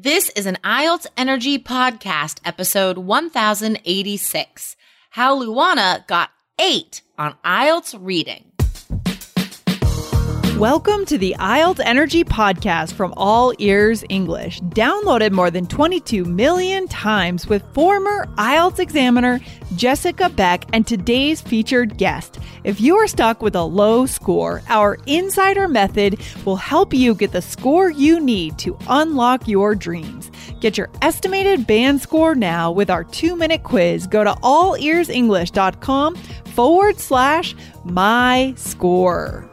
This is an IELTS Energy Podcast, episode 1086 How Luana Got 8 on IELTS Reading. Welcome to the IELTS Energy Podcast from All Ears English, downloaded more than 22 million times with former IELTS examiner Jessica Beck and today's featured guest. If you are stuck with a low score, our insider method will help you get the score you need to unlock your dreams. Get your estimated band score now with our two minute quiz. Go to allearsenglish.com forward slash my score.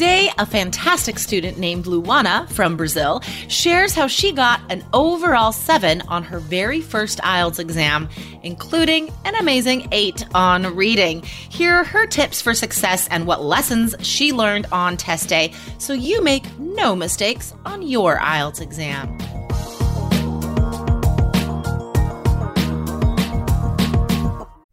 Today, a fantastic student named Luana from Brazil shares how she got an overall 7 on her very first IELTS exam, including an amazing 8 on reading. Here are her tips for success and what lessons she learned on test day so you make no mistakes on your IELTS exam.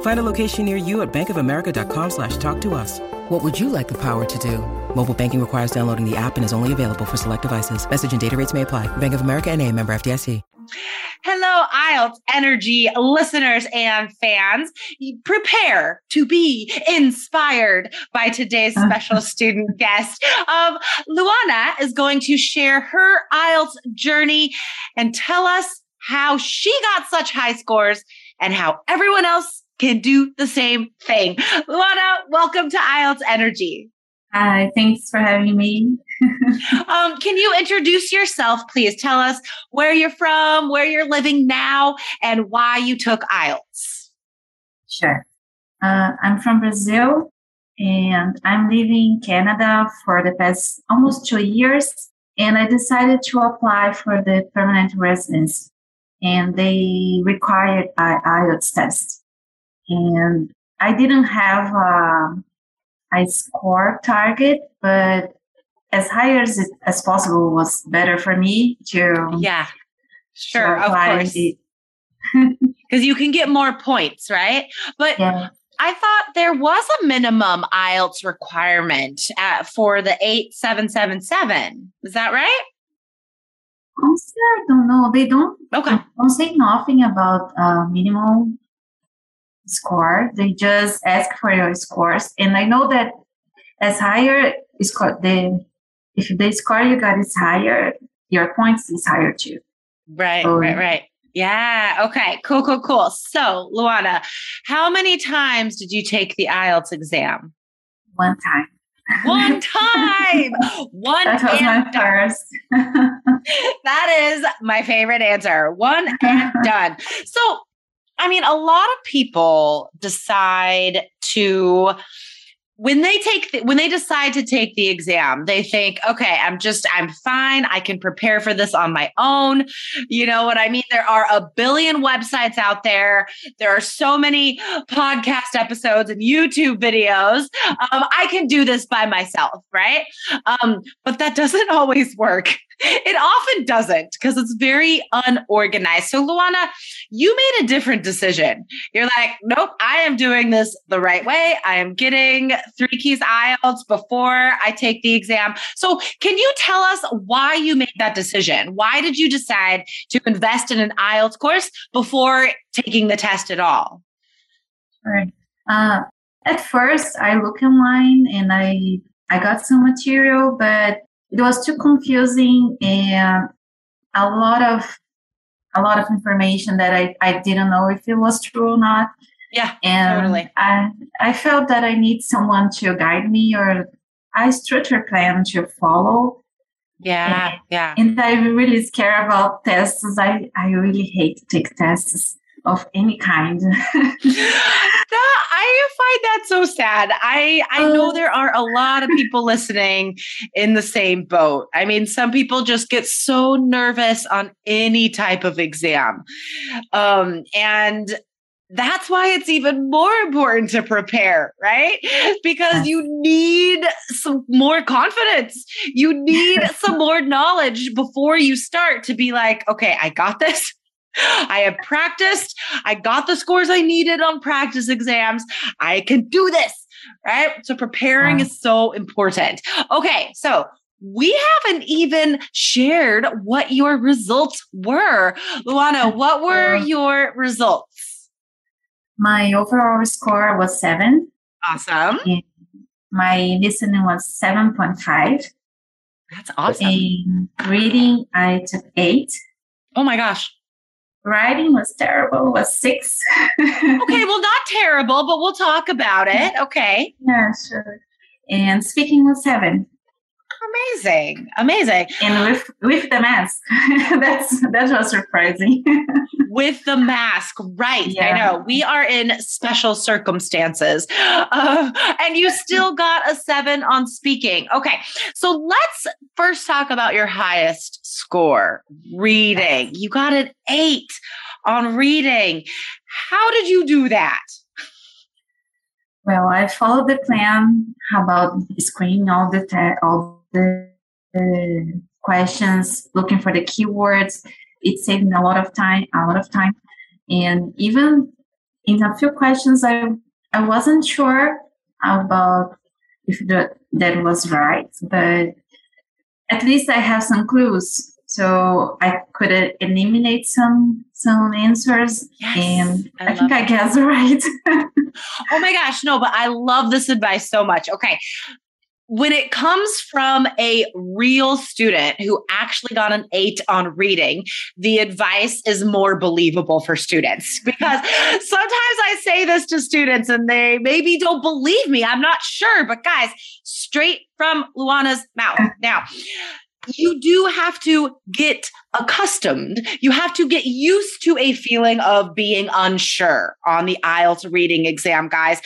Find a location near you at bankofamerica.com slash talk to us. What would you like the power to do? Mobile banking requires downloading the app and is only available for select devices. Message and data rates may apply. Bank of America and a member FDIC. Hello, IELTS Energy listeners and fans. Prepare to be inspired by today's special student guest. Um, Luana is going to share her IELTS journey and tell us how she got such high scores and how everyone else can do the same thing. Luana, welcome to IELTS Energy. Hi, thanks for having me. um, can you introduce yourself, please? Tell us where you're from, where you're living now, and why you took IELTS. Sure. Uh, I'm from Brazil and I'm living in Canada for the past almost two years. And I decided to apply for the permanent residence, and they required an IELTS test. And I didn't have a, a score target, but as high as it, as possible was better for me to yeah sure of course. Because you can get more points right? But yeah. i thought there was a minimum ielts requirement at, for the 8777 is that right? Honestly i don't know. They don't okay. don't say nothing about uh, minimum score they just ask for your scores and i know that as higher score the if the score you got is higher, your points is higher too. Right, so, right, right. Yeah. Okay. Cool, cool, cool. So, Luana, how many times did you take the IELTS exam? One time. One time. One that was my first. that is my favorite answer. One and done. So, I mean, a lot of people decide to when they take the, when they decide to take the exam they think okay i'm just i'm fine. I can prepare for this on my own. You know what i mean? There are a billion websites out there. There are so many podcast episodes and youtube videos. Um, i can do this by myself right? Um, but that doesn't always work. It often doesn't because it's very unorganized. So, Luana, you made a different decision. You're like, nope, I am doing this the right way. I am getting three keys IELTS before I take the exam. So, can you tell us why you made that decision? Why did you decide to invest in an IELTS course before taking the test at all? Sure. Uh, at first, I look online and I I got some material, but it was too confusing and a lot of a lot of information that I, I didn't know if it was true or not. Yeah, and totally. I I felt that I need someone to guide me or a structure plan to follow. Yeah, and, yeah. And I'm really scared about tests. I, I really hate to take tests of any kind. I find that so sad. I I know uh. there are a lot of people listening in the same boat. I mean, some people just get so nervous on any type of exam. Um, and that's why it's even more important to prepare, right? Because you need some more confidence. You need some more knowledge before you start to be like, okay, I got this. I have practiced. I got the scores I needed on practice exams. I can do this, right? So preparing is so important. Okay, so we haven't even shared what your results were. Luana, what were your results? My overall score was seven. Awesome. And my listening was 7.5. That's awesome. In reading, I took eight. Oh my gosh. Writing was terrible, was six. okay, well, not terrible, but we'll talk about it. Okay. Yeah, sure. And speaking was seven. Amazing, amazing. And with with the mask, that's that was surprising. with the mask, right? Yeah. I know we are in special circumstances, uh, and you still got a seven on speaking. Okay, so let's first talk about your highest score, reading. You got an eight on reading. How did you do that? Well, I followed the plan about screening all the te- all the questions, looking for the keywords. It saved me a lot of time, a lot of time. And even in a few questions, I I wasn't sure about if the, that was right, but at least I have some clues. So I could eliminate some some answers, yes, and I, I think I guess right. oh my gosh, no! But I love this advice so much. Okay, when it comes from a real student who actually got an eight on reading, the advice is more believable for students because sometimes I say this to students and they maybe don't believe me. I'm not sure, but guys, straight from Luana's mouth. Now, you do have to get accustomed. You have to get used to a feeling of being unsure on the IELTS reading exam, guys.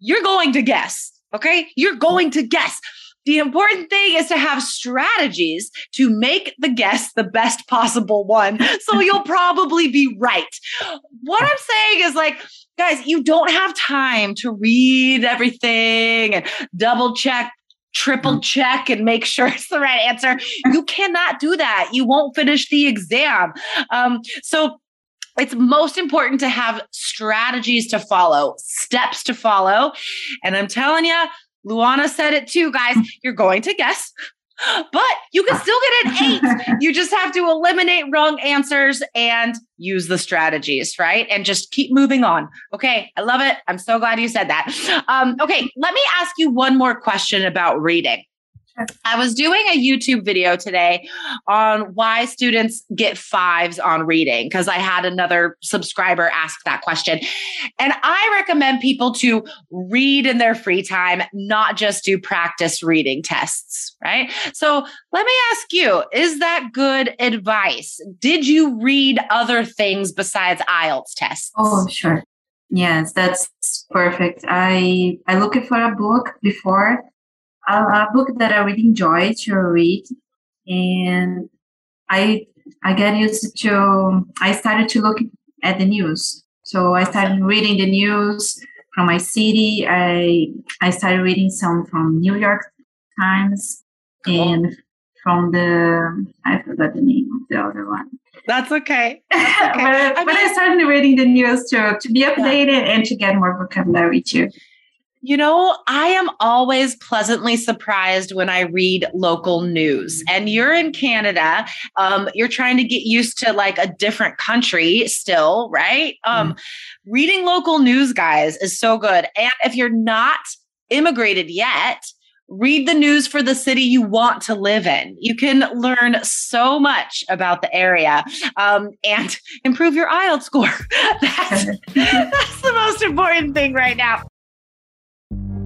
You're going to guess Okay. You're going to guess. The important thing is to have strategies to make the guess the best possible one. So you'll probably be right. What I'm saying is like, guys, you don't have time to read everything and double check triple mm. check and make sure it's the right answer. You cannot do that. You won't finish the exam. Um, so it's most important to have strategies to follow, steps to follow. And I'm telling you, Luana said it too, guys. You're going to guess, but you can still get an eight. you just have to eliminate wrong answers and use the strategies, right? And just keep moving on. Okay. I love it. I'm so glad you said that. Um, okay. Let me ask you one more question about reading. I was doing a YouTube video today on why students get fives on reading because I had another subscriber ask that question. And I recommend people to read in their free time, not just do practice reading tests, right? So let me ask you, is that good advice? Did you read other things besides IELTS tests? Oh, sure. Yes, that's perfect. I I looked for a book before a, a book that I really enjoy to read, and I I get used to. I started to look at the news, so I started reading the news from my city. I I started reading some from New York Times and from the I forgot the name of the other one. That's okay. That's okay. but, I, mean, but I started reading the news to to be updated yeah. and to get more vocabulary too. You know, I am always pleasantly surprised when I read local news. And you're in Canada. Um, you're trying to get used to like a different country still, right? Um, mm. Reading local news, guys, is so good. And if you're not immigrated yet, read the news for the city you want to live in. You can learn so much about the area um, and improve your IELTS score. that's, that's the most important thing right now.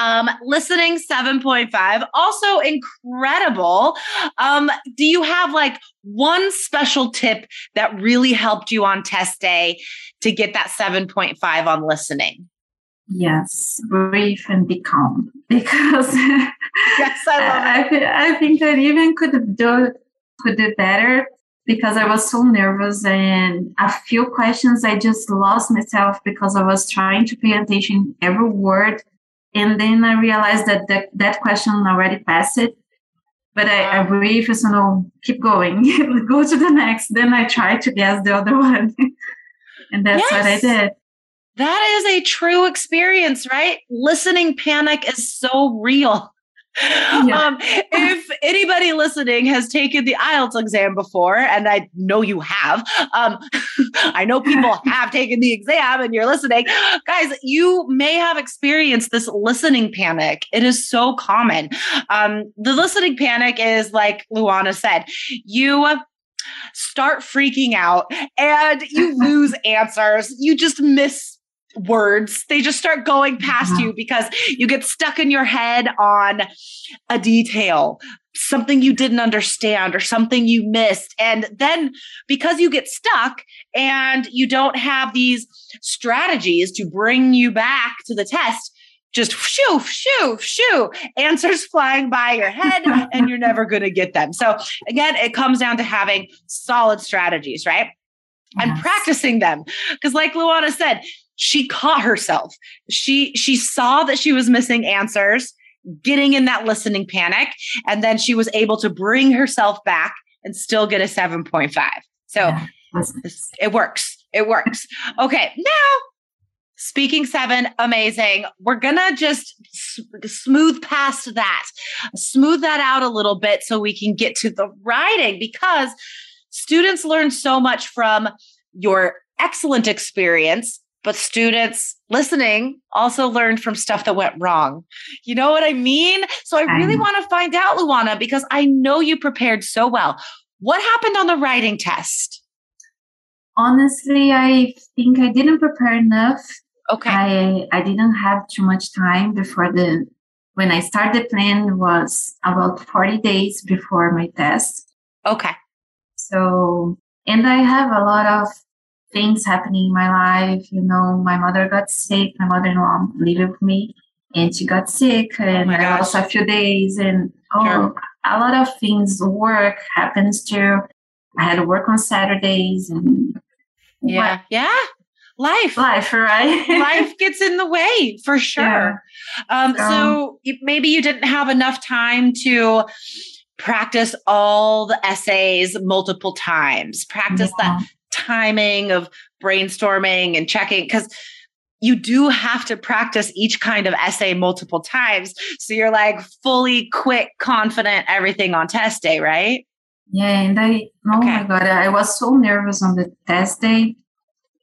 Um, listening 7.5, also incredible. Um, do you have like one special tip that really helped you on test day to get that 7.5 on listening? Yes, breathe and be calm because yes, I, love I, I, think I even could do could do better because I was so nervous and a few questions I just lost myself because I was trying to pay attention every word and then I realized that that, that question already passed it. But I, I breathe, so no, keep going, go to the next. Then I try to guess the other one. and that's yes. what I did. That is a true experience, right? Listening panic is so real. Yeah. Um, if anybody listening has taken the IELTS exam before, and I know you have, um, I know people have taken the exam and you're listening, guys, you may have experienced this listening panic. It is so common. Um, the listening panic is like Luana said, you start freaking out and you lose answers. You just miss words they just start going past you because you get stuck in your head on a detail something you didn't understand or something you missed and then because you get stuck and you don't have these strategies to bring you back to the test just shoo, shoo, shoo, answers flying by your head, and you're never going to get them. So, again, it comes down to having solid strategies, right? Yes. And practicing them. Because, like Luana said, she caught herself. She she saw that she was missing answers, getting in that listening panic, and then she was able to bring herself back and still get a 7.5. So yeah. it works. It works. Okay, now speaking seven, amazing. We're gonna just smooth past that, smooth that out a little bit so we can get to the writing because students learn so much from your excellent experience but students listening also learned from stuff that went wrong. You know what I mean? So I really mm. want to find out, Luana, because I know you prepared so well. What happened on the writing test? Honestly, I think I didn't prepare enough. Okay. I I didn't have too much time before the when I started the plan was about 40 days before my test. Okay. So and I have a lot of things happening in my life. You know, my mother got sick. My mother-in-law lived with me, and she got sick, oh and oh I lost a few days. And oh, sure. a lot of things. Work happens too. I had to work on Saturdays, and yeah, what? yeah. Life, life, right? life gets in the way for sure. Yeah. Um, so maybe you didn't have enough time to practice all the essays multiple times practice yeah. that timing of brainstorming and checking because you do have to practice each kind of essay multiple times. So you're like fully quick, confident, everything on test day, right? Yeah. And I, oh okay. my God, I was so nervous on the test day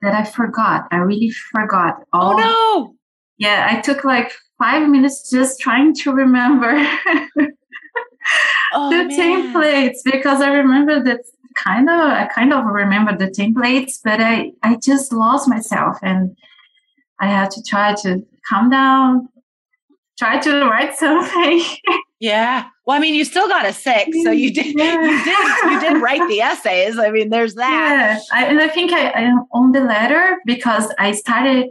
that I forgot. I really forgot. Oh, all, oh, no. Yeah. I took like five minutes just trying to remember oh, the man. templates because I remember that kind of I kind of remember the templates, but I I just lost myself and I had to try to calm down, try to write something. yeah. Well, I mean, you still got a six, so you did yeah. you did you did write the essays. I mean, there's that. Yeah, I, and I think I, I on the letter because I started.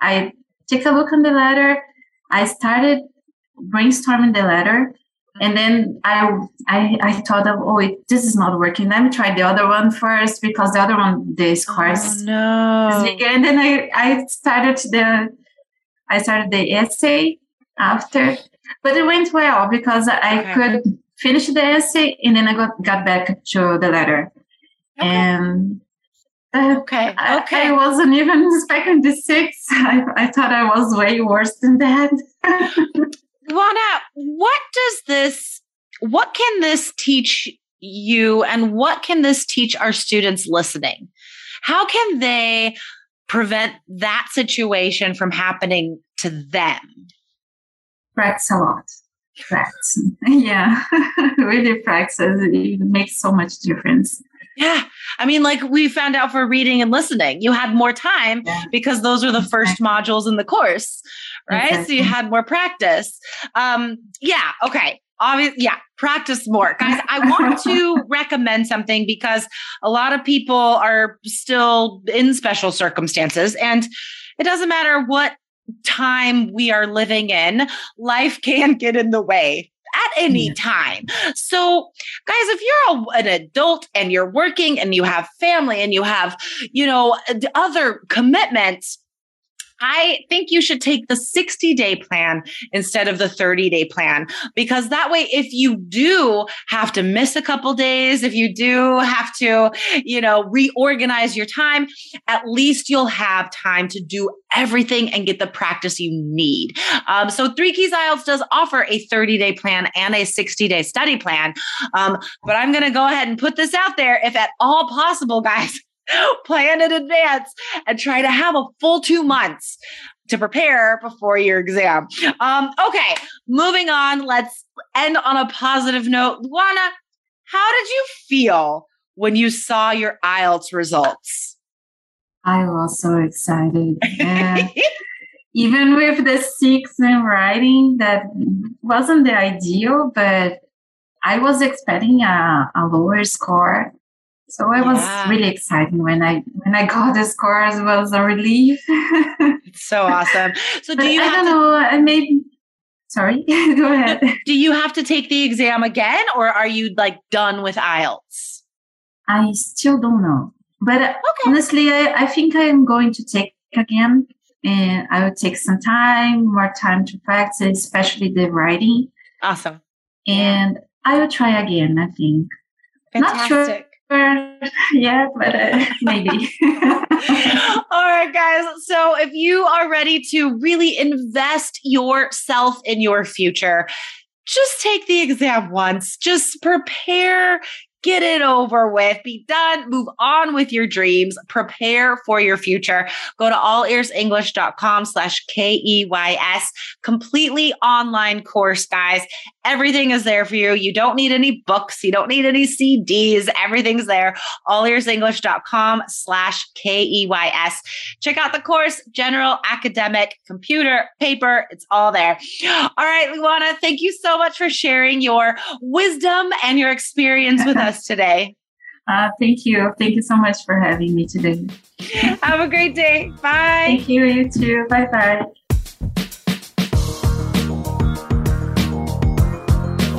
I take a look on the letter. I started brainstorming the letter and then I, I, I thought of, oh, it, this is not working. Let me try the other one first because the other one, the scores. Oh, no. And then I, I started the, I started the essay after, but it went well because I okay. could finish the essay and then I got, got back to the letter. Okay. And uh, okay. Okay. I, I, wasn't even expecting the six. I, I thought I was way worse than that. Luana, what does this, what can this teach you and what can this teach our students listening? How can they prevent that situation from happening to them? practice a lot. Practice. yeah. really practice. It makes so much difference. Yeah. I mean, like we found out for reading and listening, you had more time yeah. because those were the first modules in the course, right? Exactly. So you had more practice. Um, yeah. Okay. Obviously, yeah, practice more. Guys, I want to recommend something because a lot of people are still in special circumstances and it doesn't matter what time we are living in, life can get in the way at any yeah. time. So, guys, if you're a, an adult and you're working and you have family and you have, you know, other commitments, I think you should take the 60 day plan instead of the 30 day plan because that way, if you do have to miss a couple days, if you do have to, you know, reorganize your time, at least you'll have time to do everything and get the practice you need. Um, so, Three Keys IELTS does offer a 30 day plan and a 60 day study plan. Um, but I'm going to go ahead and put this out there if at all possible, guys. plan in advance and try to have a full two months to prepare before your exam. Um, okay, moving on. Let's end on a positive note. Luana, how did you feel when you saw your IELTS results? I was so excited. even with the six in writing, that wasn't the ideal, but I was expecting a, a lower score. So it yeah. was really exciting when I when I got the scores. It was a relief. it's so awesome. So do you? I don't to, know. I maybe. Sorry, go ahead. Do you have to take the exam again, or are you like done with IELTS? I still don't know, but okay. honestly, I, I think I am going to take again, and I will take some time, more time to practice, especially the writing. Awesome. And I will try again. I think. Fantastic. Not sure yeah, but uh, maybe. All right, guys. So if you are ready to really invest yourself in your future, just take the exam once. Just prepare get it over with, be done, move on with your dreams, prepare for your future. Go to allearsenglish.com slash K-E-Y-S, completely online course, guys. Everything is there for you. You don't need any books. You don't need any CDs. Everything's there. Allearsenglish.com slash K-E-Y-S. Check out the course, general, academic, computer, paper. It's all there. All right, Luana, thank you so much for sharing your wisdom and your experience with us today. Uh, thank you. Thank you so much for having me today. Have a great day. Bye. Thank you. You too. Bye bye.